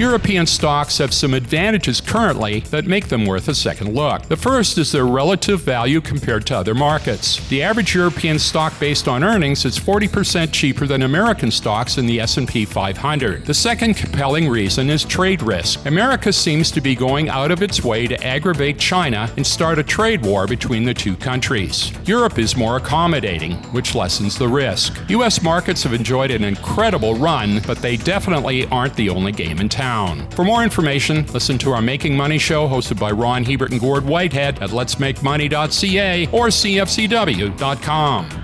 European stocks have some advantages currently that make them worth a second look. The first is their relative value compared to other markets. The average European stock based on earnings is 40% cheaper than American stocks in the S&P 500. The second compelling reason is trade risk. America seems to be going out of its way to aggravate China and start a trade war between the two countries. Europe is more accommodating, which lessens the risk. US markets have enjoyed an incredible run, but they definitely aren't the only game in town. For more information, listen to our Making Money show hosted by Ron Hebert and Gord Whitehead at letsmakemoney.ca or cfcw.com.